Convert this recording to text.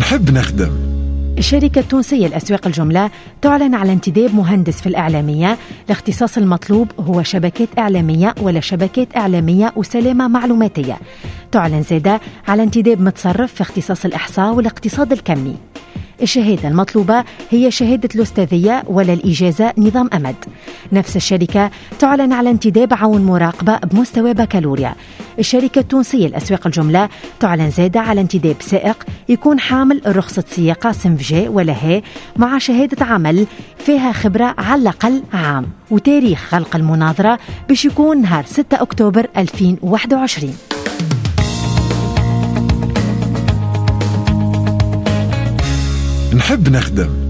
نحب نخدم. الشركة التونسية لأسواق الجملة تعلن على انتداب مهندس في الإعلامية. الاختصاص المطلوب هو شبكات إعلامية ولا شبكات إعلامية وسلامة معلوماتية. تعلن زادة على انتداب متصرف في اختصاص الإحصاء والاقتصاد الكمي. الشهادة المطلوبة هي شهادة الأستاذية ولا الإجازة نظام أمد. نفس الشركة تعلن على انتداب عون مراقبة بمستوى بكالوريا. الشركة التونسية لأسواق الجملة تعلن زادة على انتداب سائق يكون حامل رخصة سياقة سنفجي ولا هي مع شهادة عمل فيها خبرة على الأقل عام وتاريخ خلق المناظرة باش يكون نهار 6 أكتوبر 2021 نحب نخدم.